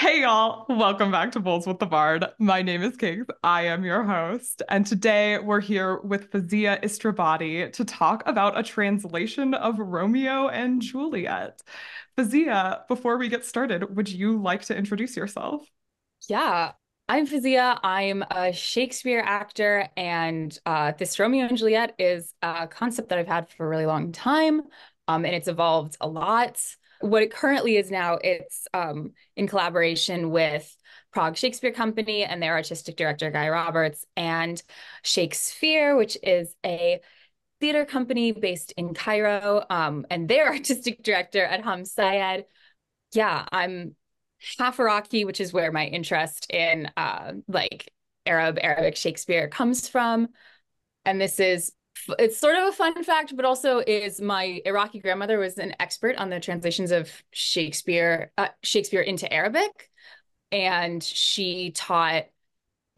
Hey y'all, welcome back to Bowls with the Bard. My name is Kings. I am your host, and today we're here with Fawzia Istrabadi to talk about a translation of Romeo and Juliet. Fawzia, before we get started, would you like to introduce yourself? Yeah, I'm Fawzia. I'm a Shakespeare actor, and uh, this Romeo and Juliet is a concept that I've had for a really long time, um, and it's evolved a lot. What it currently is now, it's um, in collaboration with Prague Shakespeare Company and their artistic director, Guy Roberts, and ShakeSphere, which is a theater company based in Cairo, um, and their artistic director, Adham Sayed. Yeah, I'm half Iraqi, which is where my interest in uh, like Arab, Arabic Shakespeare comes from. And this is it's sort of a fun fact, but also is my Iraqi grandmother was an expert on the translations of Shakespeare, uh, Shakespeare into Arabic, and she taught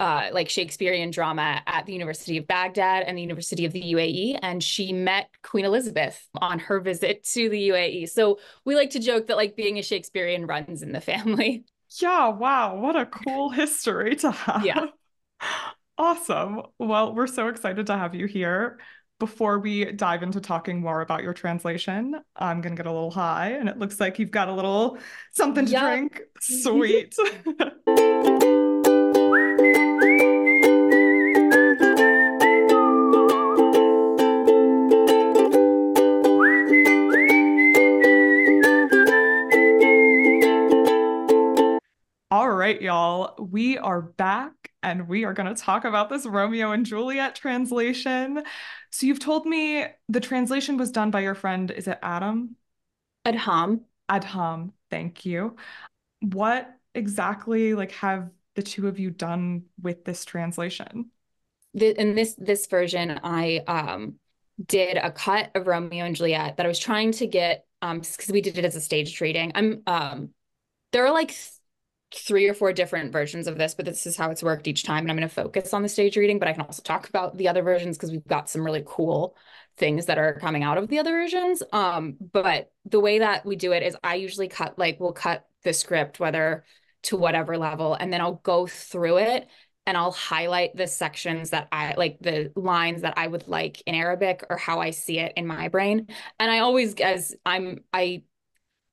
uh, like Shakespearean drama at the University of Baghdad and the University of the UAE. And she met Queen Elizabeth on her visit to the UAE. So we like to joke that like being a Shakespearean runs in the family. Yeah, wow, what a cool history to have. Yeah. Awesome. Well, we're so excited to have you here. Before we dive into talking more about your translation, I'm going to get a little high, and it looks like you've got a little something to yep. drink. Sweet. All right, y'all, we are back and we are going to talk about this Romeo and Juliet translation. So you've told me the translation was done by your friend, is it Adam? Adham. Adham, thank you. What exactly like have the two of you done with this translation? The, in this this version, I um did a cut of Romeo and Juliet that I was trying to get um because we did it as a staged reading. I'm um there are like three or four different versions of this, but this is how it's worked each time. And I'm going to focus on the stage reading, but I can also talk about the other versions because we've got some really cool things that are coming out of the other versions. Um, but the way that we do it is I usually cut, like, we'll cut the script, whether to whatever level, and then I'll go through it and I'll highlight the sections that I like the lines that I would like in Arabic or how I see it in my brain. And I always, as I'm, I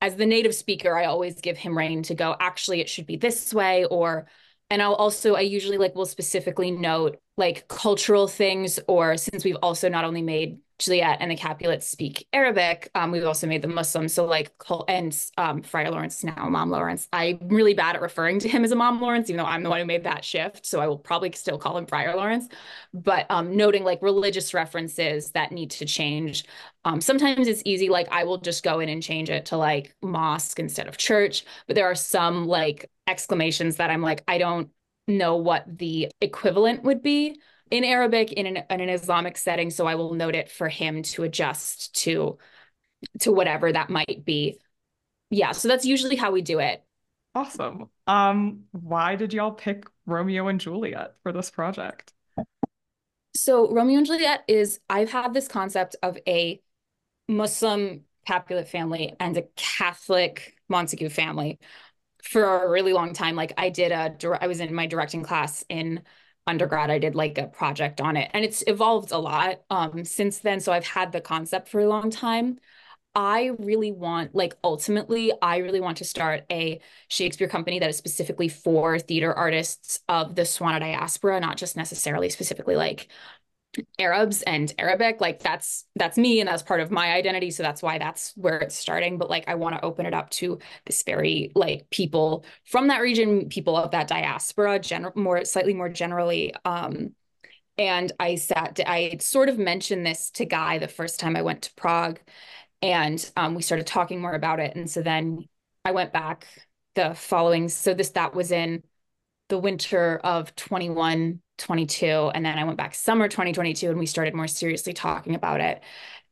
as the native speaker, I always give him rein to go, actually, it should be this way. Or, and I'll also, I usually like will specifically note like cultural things, or since we've also not only made Juliet and the Capulets speak Arabic. Um, we've also made the Muslims. So like, and um, Friar Lawrence now, Imam Lawrence. I'm really bad at referring to him as Imam Lawrence, even though I'm the one who made that shift. So I will probably still call him Friar Lawrence. But um, noting like religious references that need to change. Um, sometimes it's easy, like I will just go in and change it to like mosque instead of church. But there are some like exclamations that I'm like, I don't know what the equivalent would be in Arabic in an, in an Islamic setting. So I will note it for him to adjust to to whatever that might be. Yeah, so that's usually how we do it. Awesome. Um, why did y'all pick Romeo and Juliet for this project? So Romeo and Juliet is I've had this concept of a Muslim Capulet family and a Catholic Montague family for a really long time. Like I did a I was in my directing class in undergrad, I did like a project on it and it's evolved a lot um, since then. So I've had the concept for a long time. I really want, like, ultimately, I really want to start a Shakespeare company that is specifically for theater artists of the Swana diaspora, not just necessarily specifically like Arabs and Arabic, like that's that's me and that's part of my identity. So that's why that's where it's starting. But like I want to open it up to this very like people from that region, people of that diaspora, general more slightly more generally. Um, and I sat, I sort of mentioned this to Guy the first time I went to Prague, and um, we started talking more about it. And so then I went back the following. So this that was in the winter of 21 22 and then I went back summer 2022 and we started more seriously talking about it.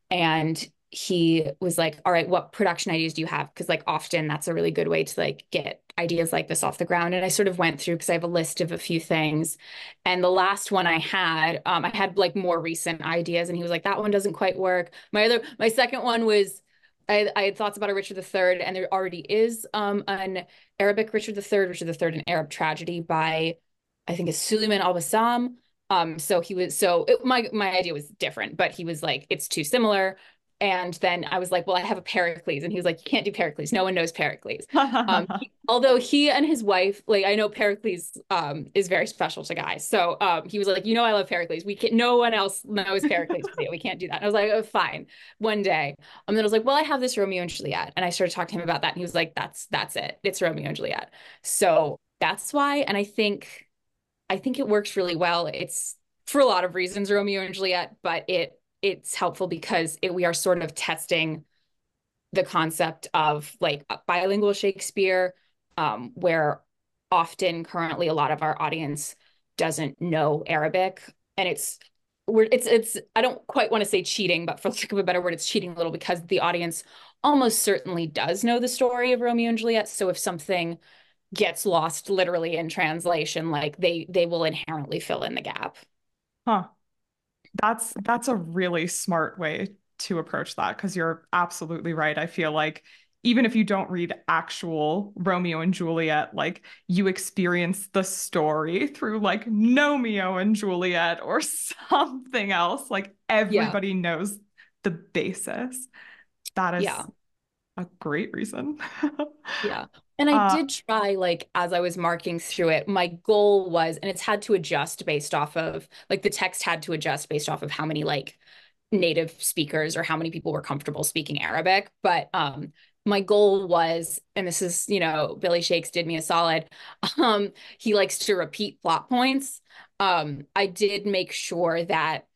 And he was like all right what production ideas do you have? Because like often that's a really good way to like get ideas like this off the ground. And i sort of went through because i have a list of a few things. And the last one i had um, i had like more recent ideas and he was like that one doesn't quite work. My other my second one was I, I had thoughts about a Richard III, and there already is um, an Arabic Richard III, Richard III, an Arab tragedy by, I think, it's Suleiman Al Bassam. Um, so he was so it, my my idea was different, but he was like, it's too similar. And then I was like, well, I have a Pericles. And he was like, you can't do Pericles. No one knows Pericles. um, he, although he and his wife, like, I know Pericles um, is very special to Guy's. So um, he was like, you know, I love Pericles. We can't, no one else knows Pericles. we can't do that. And I was like, oh, fine. One day. And then I was like, well, I have this Romeo and Juliet. And I started talking to him about that. And he was like, that's, that's it. It's Romeo and Juliet. So that's why. And I think, I think it works really well. It's for a lot of reasons, Romeo and Juliet, but it it's helpful because it, we are sort of testing the concept of like bilingual Shakespeare, um, where often currently a lot of our audience doesn't know Arabic, and it's we're it's it's I don't quite want to say cheating, but for lack of a better word, it's cheating a little because the audience almost certainly does know the story of Romeo and Juliet. So if something gets lost literally in translation, like they they will inherently fill in the gap. Huh. That's that's a really smart way to approach that because you're absolutely right. I feel like even if you don't read actual Romeo and Juliet, like you experience the story through like Gnomeo and Juliet or something else. Like everybody yeah. knows the basis. That is yeah. a great reason. yeah. And I uh, did try, like, as I was marking through it, my goal was, and it's had to adjust based off of, like, the text had to adjust based off of how many, like, native speakers or how many people were comfortable speaking Arabic. But um, my goal was, and this is, you know, Billy Shakes did me a solid. Um, he likes to repeat plot points. Um, I did make sure that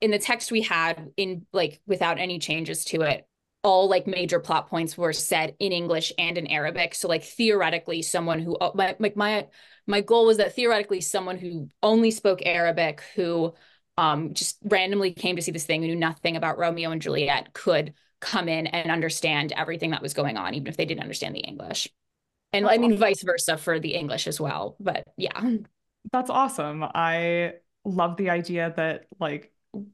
in the text we had in like without any changes to it all like major plot points were said in English and in Arabic. So like theoretically, someone who uh, my like my my goal was that theoretically someone who only spoke Arabic, who um, just randomly came to see this thing, who knew nothing about Romeo and Juliet, could come in and understand everything that was going on, even if they didn't understand the English. And That's I mean, awesome. vice versa for the English as well. But yeah. That's awesome. I love the idea that like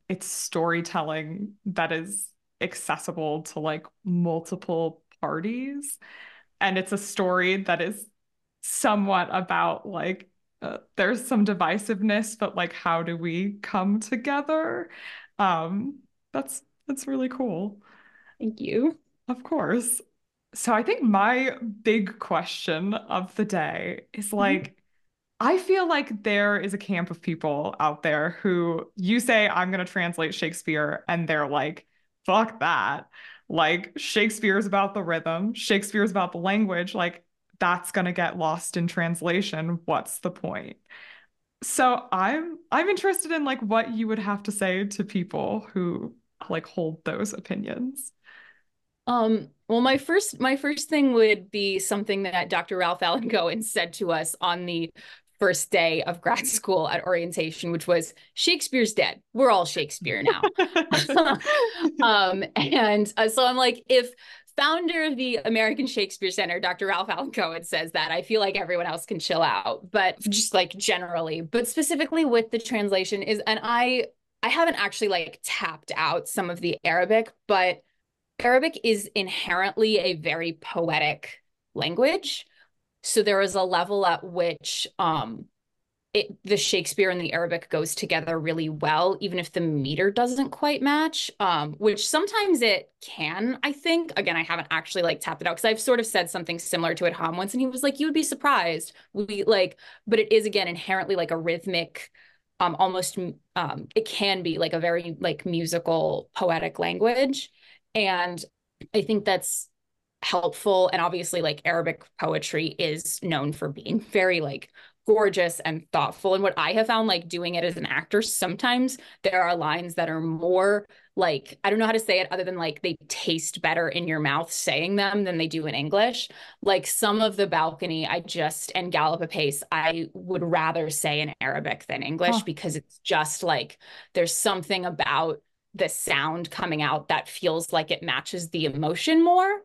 it's storytelling that is accessible to like multiple parties. And it's a story that is somewhat about like uh, there's some divisiveness, but like how do we come together? Um, that's that's really cool. Thank you. Of course. So I think my big question of the day is mm-hmm. like, mm-hmm. I feel like there is a camp of people out there who you say, I'm going to translate Shakespeare, and they're like, fuck that. Like Shakespeare's about the rhythm, Shakespeare's about the language. Like that's going to get lost in translation. What's the point? So I'm I'm interested in like what you would have to say to people who like hold those opinions. Um, well, my first my first thing would be something that Dr. Ralph Allen Cohen said to us on the first day of grad school at orientation, which was Shakespeare's dead. We're all Shakespeare now. um, and uh, so I'm like, if founder of the American Shakespeare Center, Dr. Ralph Allen Cohen says that, I feel like everyone else can chill out. But just like generally, but specifically with the translation is, and I I haven't actually like tapped out some of the Arabic, but Arabic is inherently a very poetic language. So there is a level at which um, it, the Shakespeare and the Arabic goes together really well, even if the meter doesn't quite match, um, which sometimes it can, I think. Again, I haven't actually like tapped it out because I've sort of said something similar to Adham once, and he was like, you would be surprised. We like, but it is again inherently like a rhythmic, um, almost um, it can be like a very like musical, poetic language. And I think that's helpful. And obviously like arabic poetry is known for being very like gorgeous and thoughtful. And what i have found like doing it as an actor sometimes there are lines that are more like i don't know how to say it other than like they taste better in your mouth saying them than they do in english. Like some of the balcony i just and gallop apace i would rather say in arabic than english huh. because it's just like there's something about the sound coming out that feels like it matches the emotion more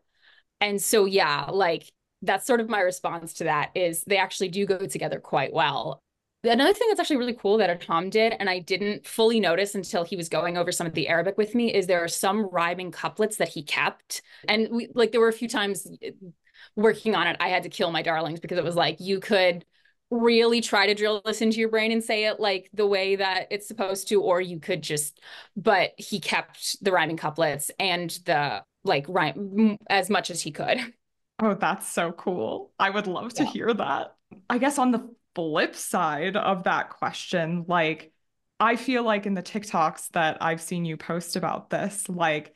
and so, yeah, like that's sort of my response to that is they actually do go together quite well. another thing that's actually really cool that Tom did, and I didn't fully notice until he was going over some of the Arabic with me, is there are some rhyming couplets that he kept. And we like there were a few times eh, working on it, I had to kill my darlings because it was like you could really try to drill this into your brain and say it like the way that it's supposed to, or you could just, but he kept the rhyming couplets and the like rhyme as much as he could. Oh, that's so cool. I would love to yeah. hear that. I guess on the flip side of that question, like, I feel like in the TikToks that I've seen you post about this, like,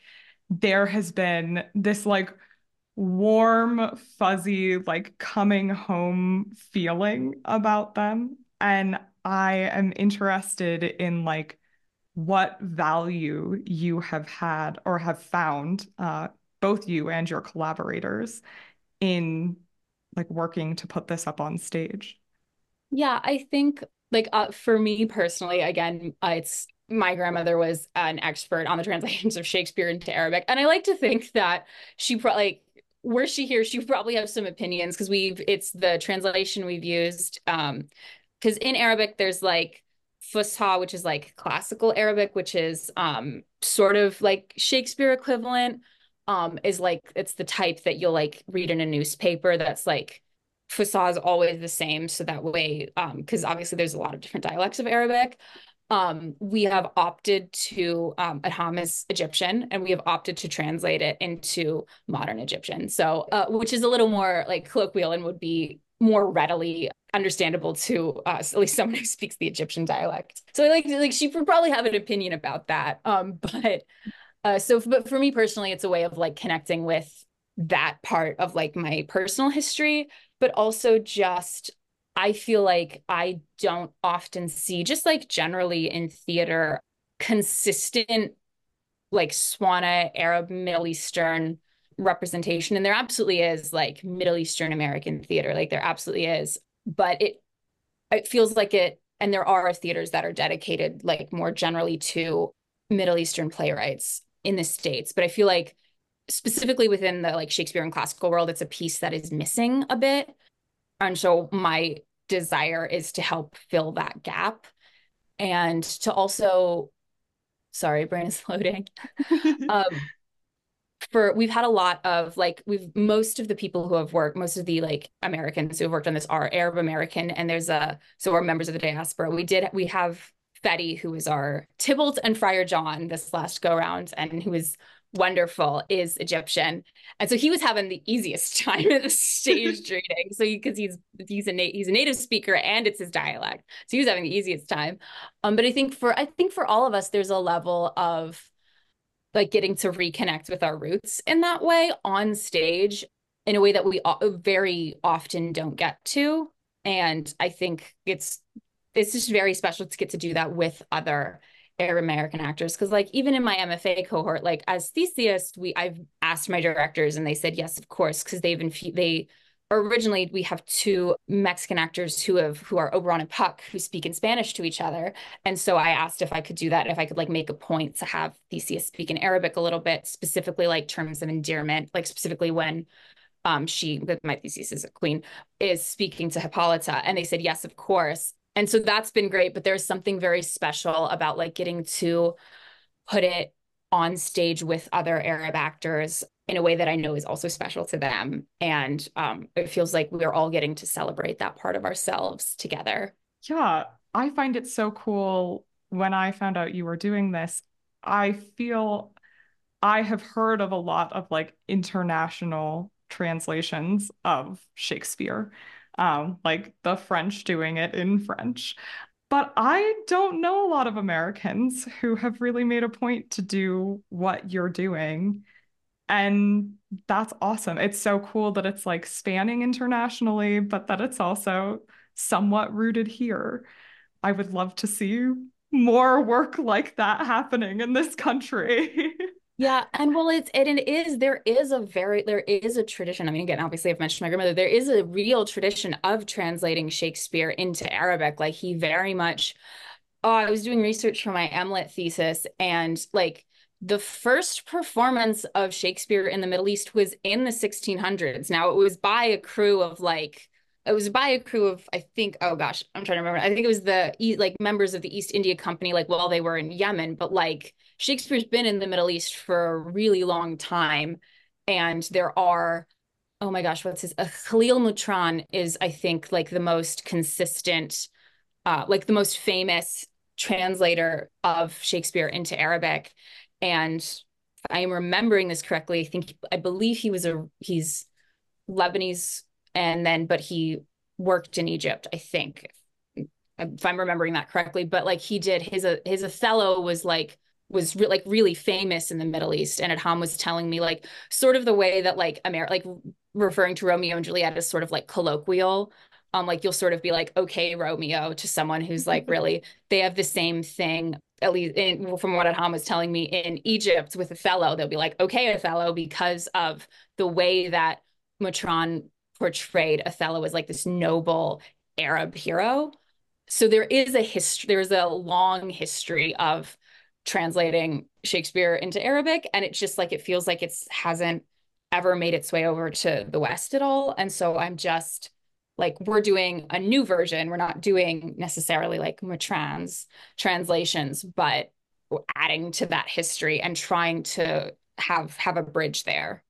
there has been this like warm, fuzzy, like coming home feeling about them. And I am interested in like what value you have had or have found, uh, both you and your collaborators, in like working to put this up on stage. Yeah, I think like uh, for me personally, again, uh, it's my grandmother was an expert on the translations of Shakespeare into Arabic, and I like to think that she like were she here, she probably have some opinions because we've it's the translation we've used. Um, because in Arabic there's like Fusha, which is like classical Arabic, which is um sort of like Shakespeare equivalent. Um, is like it's the type that you'll like read in a newspaper that's like Fusha is always the same. So that way, um, because obviously there's a lot of different dialects of Arabic um, we have opted to um, Adham is Egyptian, and we have opted to translate it into modern Egyptian. So, uh, which is a little more like colloquial and would be more readily understandable to us, at least someone who speaks the Egyptian dialect. So, I like, like she would probably have an opinion about that. Um, but uh, so, but for me personally, it's a way of like connecting with that part of like my personal history, but also just I feel like I don't often see, just like generally in theater, consistent like Swana Arab Middle Eastern representation. And there absolutely is like Middle Eastern American theater, like there absolutely is. But it it feels like it, and there are theaters that are dedicated like more generally to Middle Eastern playwrights in the States. But I feel like specifically within the like Shakespeare and classical world, it's a piece that is missing a bit. And so my desire is to help fill that gap and to also, sorry, brain is loading. um, for we've had a lot of like we've most of the people who have worked most of the like americans who have worked on this are arab american and there's a so we're members of the diaspora we did we have Fetty, who was our Tybalt and Friar John this last go round, and who is wonderful is Egyptian, and so he was having the easiest time at the stage reading. So because he, he's he's a na- he's a native speaker and it's his dialect, so he was having the easiest time. Um, but I think for I think for all of us, there's a level of like getting to reconnect with our roots in that way on stage in a way that we very often don't get to. And I think it's it's just very special to get to do that with other Arab American actors because like even in my MFA cohort, like as Theseus, we I've asked my directors and they said yes, of course, because they've been they originally we have two Mexican actors who have who are Oberon and Puck who speak in Spanish to each other. And so I asked if I could do that, if I could like make a point to have Theseus speak in Arabic a little bit, specifically like terms of endearment, like specifically when um she my Theseus is a queen is speaking to Hippolyta. And they said yes, of course and so that's been great but there's something very special about like getting to put it on stage with other arab actors in a way that i know is also special to them and um, it feels like we're all getting to celebrate that part of ourselves together yeah i find it so cool when i found out you were doing this i feel i have heard of a lot of like international translations of shakespeare um, like the French doing it in French. But I don't know a lot of Americans who have really made a point to do what you're doing. And that's awesome. It's so cool that it's like spanning internationally, but that it's also somewhat rooted here. I would love to see more work like that happening in this country. Yeah, and well, it's it, it is there is a very there is a tradition. I mean, again, obviously, I've mentioned my grandmother. There is a real tradition of translating Shakespeare into Arabic. Like he very much. Oh, I was doing research for my MLit thesis, and like the first performance of Shakespeare in the Middle East was in the 1600s. Now it was by a crew of like it was by a crew of I think oh gosh I'm trying to remember. I think it was the like members of the East India Company like while they were in Yemen. But like Shakespeare's been in the Middle East for a really long time. And there are oh my gosh what's his uh, Khalil Mutran is I think like the most consistent uh like the most famous translator of Shakespeare into Arabic and I am remembering this correctly I think I believe he was a he's Lebanese and then but he worked in Egypt, I think, if I'm remembering that correctly. But like he did his his Othello was like was re- like really famous in the Middle East, and Adham was telling me like sort of the way that like America like referring to Romeo and Juliet as sort of like colloquial. Um, like you'll sort of be like, okay, Romeo, to someone who's like really, they have the same thing at least in, from what Adham was telling me in Egypt with Othello, they'll be like, okay, Othello, because of the way that Mutran portrayed Othello as like this noble Arab hero. So there is a history, there's a long history of translating Shakespeare into Arabic. And it's just like it feels like it's hasn't ever made its way over to the West at all. And so I'm just like, we're doing a new version. We're not doing necessarily like Mutran's translations, but adding to that history and trying to have have a bridge there.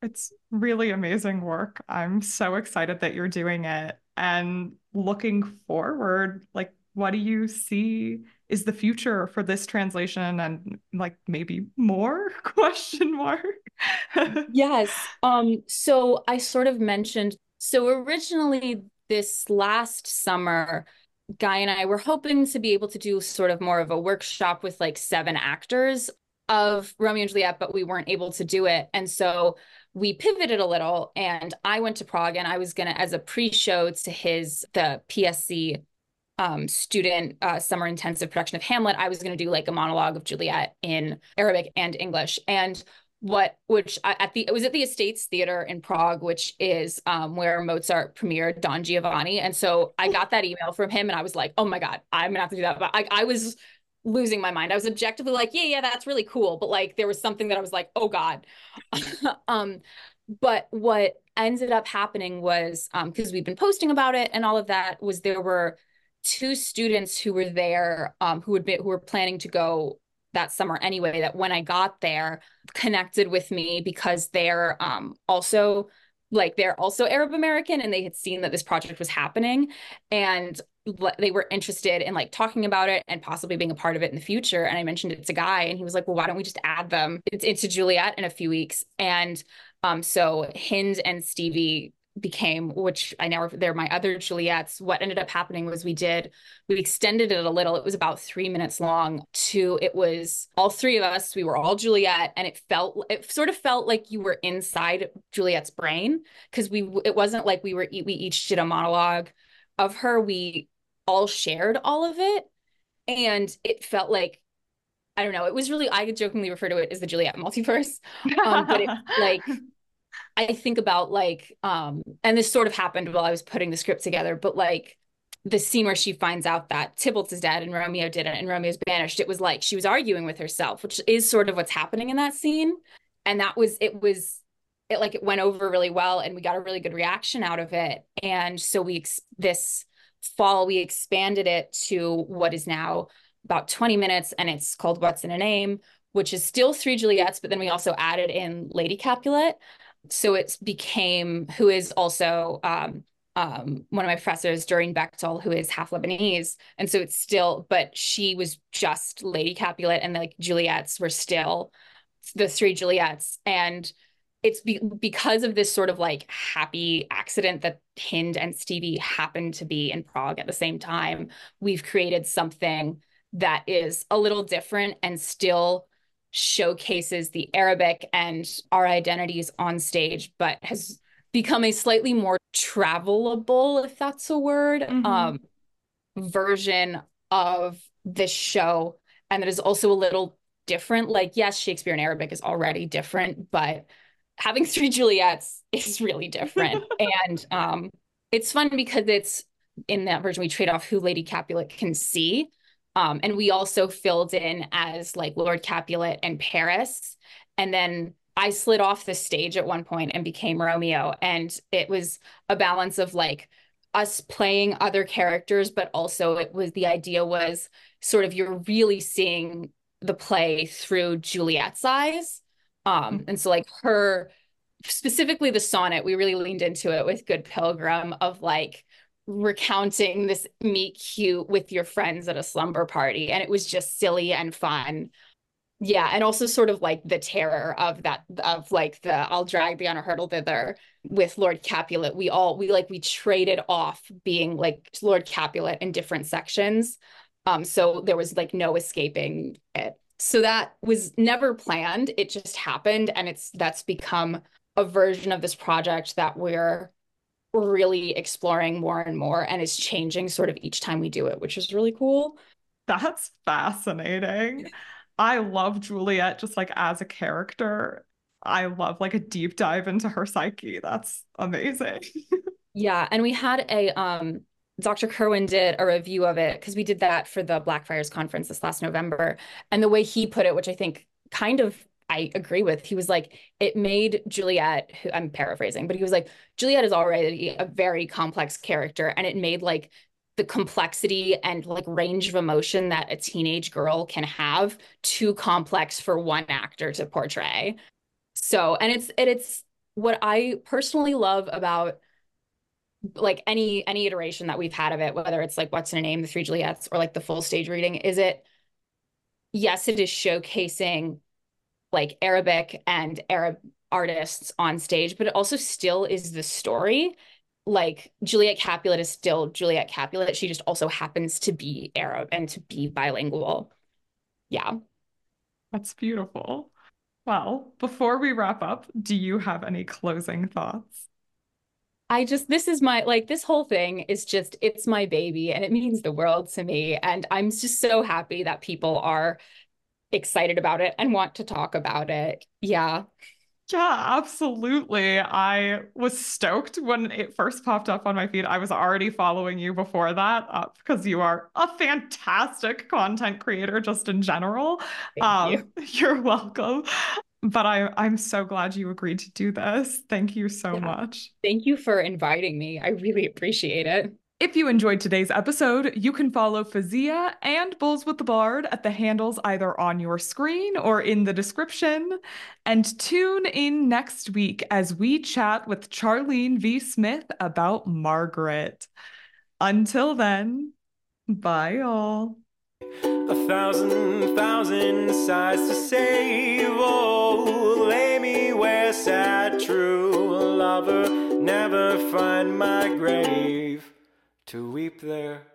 It's really amazing work. I'm so excited that you're doing it and looking forward. Like, what do you see is the future for this translation and like maybe more question mark? yes. Um, so I sort of mentioned so originally this last summer, Guy and I were hoping to be able to do sort of more of a workshop with like seven actors of Romeo and Juliet, but we weren't able to do it. And so we pivoted a little and I went to Prague and I was going to, as a pre show to his, the PSC um, student uh, summer intensive production of Hamlet, I was going to do like a monologue of Juliet in Arabic and English. And what, which I at the, it was at the Estates Theater in Prague, which is um, where Mozart premiered Don Giovanni. And so I got that email from him and I was like, oh my God, I'm to have to do that. But I, I was losing my mind. I was objectively like, yeah, yeah, that's really cool. But like there was something that I was like, oh God. um, but what ended up happening was um, because we've been posting about it and all of that was there were two students who were there um, who had been who were planning to go that summer anyway that when I got there connected with me because they're um, also like they're also Arab American and they had seen that this project was happening and they were interested in like talking about it and possibly being a part of it in the future. And I mentioned it to Guy, and he was like, "Well, why don't we just add them It's into Juliet in a few weeks?" And um, so Hind and Stevie became, which I now they're my other Juliets. What ended up happening was we did we extended it a little. It was about three minutes long. To it was all three of us. We were all Juliet, and it felt it sort of felt like you were inside Juliet's brain because we it wasn't like we were we each did a monologue of her. We all shared all of it. And it felt like, I don't know, it was really, I could jokingly refer to it as the Juliet multiverse. Um, but it like, I think about like, um, and this sort of happened while I was putting the script together, but like the scene where she finds out that Tybalt's is dead and Romeo didn't and Romeo's banished, it was like she was arguing with herself, which is sort of what's happening in that scene. And that was, it was, it like it went over really well and we got a really good reaction out of it. And so we, this, fall, we expanded it to what is now about 20 minutes, and it's called What's in a Name, which is still three Juliets, but then we also added in Lady Capulet. So it became, who is also um, um, one of my professors, Doreen Bechtel, who is half Lebanese. And so it's still, but she was just Lady Capulet, and like Juliets were still the three Juliets. And it's be- because of this sort of like happy accident that Hind and Stevie happened to be in Prague at the same time. We've created something that is a little different and still showcases the Arabic and our identities on stage, but has become a slightly more travelable, if that's a word, mm-hmm. um, version of this show. And that is also a little different. Like, yes, Shakespeare in Arabic is already different, but having three Juliets is really different. and um, it's fun because it's in that version we trade off who Lady Capulet can see. Um, and we also filled in as like Lord Capulet and Paris. And then I slid off the stage at one point and became Romeo. And it was a balance of like us playing other characters, but also it was the idea was sort of you're really seeing the play through Juliet's eyes. Um, mm-hmm. and so like her specifically the sonnet, we really leaned into it with Good Pilgrim of like recounting this meet cute with your friends at a slumber party. And it was just silly and fun. Yeah, and also sort of like the terror of that of like the I'll drag thee on a hurdle thither with Lord Capulet. We all we like we traded off being like Lord Capulet in different sections. Um, so there was like no escaping it. So that was never planned. It just happened, and it's that's become a version of this project that we're really exploring more and more, and it's changing sort of each time we do it, which is really cool. That's fascinating. I love Juliet just like as a character. I love like a deep dive into her psyche. That's amazing. yeah, and we had a um Dr. Kerwin did a review of it because we did that for the Blackfriars conference this last November. And the way he put it, which I think kind of I agree with, he was like, it made Juliet, who I'm paraphrasing, but he was like, Juliet is already a very complex character. And it made like the complexity and like range of emotion that a teenage girl can have too complex for one actor to portray. So, and it's and it's what I personally love about like any any iteration that we've had of it, whether it's like what's in a name, the three Juliets, or like the full stage reading, is it yes, it is showcasing like Arabic and Arab artists on stage, but it also still is the story like Juliet Capulet is still Juliet Capulet. She just also happens to be Arab and to be bilingual. Yeah. That's beautiful. Well, before we wrap up, do you have any closing thoughts? I just, this is my, like, this whole thing is just, it's my baby and it means the world to me. And I'm just so happy that people are excited about it and want to talk about it. Yeah. Yeah, absolutely. I was stoked when it first popped up on my feed. I was already following you before that uh, because you are a fantastic content creator just in general. Um, you. You're welcome. But I, I'm so glad you agreed to do this. Thank you so yeah. much. Thank you for inviting me. I really appreciate it. If you enjoyed today's episode, you can follow Fawzia and Bowls with the Bard at the handles either on your screen or in the description. And tune in next week as we chat with Charlene V. Smith about Margaret. Until then, bye all. A thousand, thousand sighs to save. Oh, lay me where sad true lover never find my grave to weep there.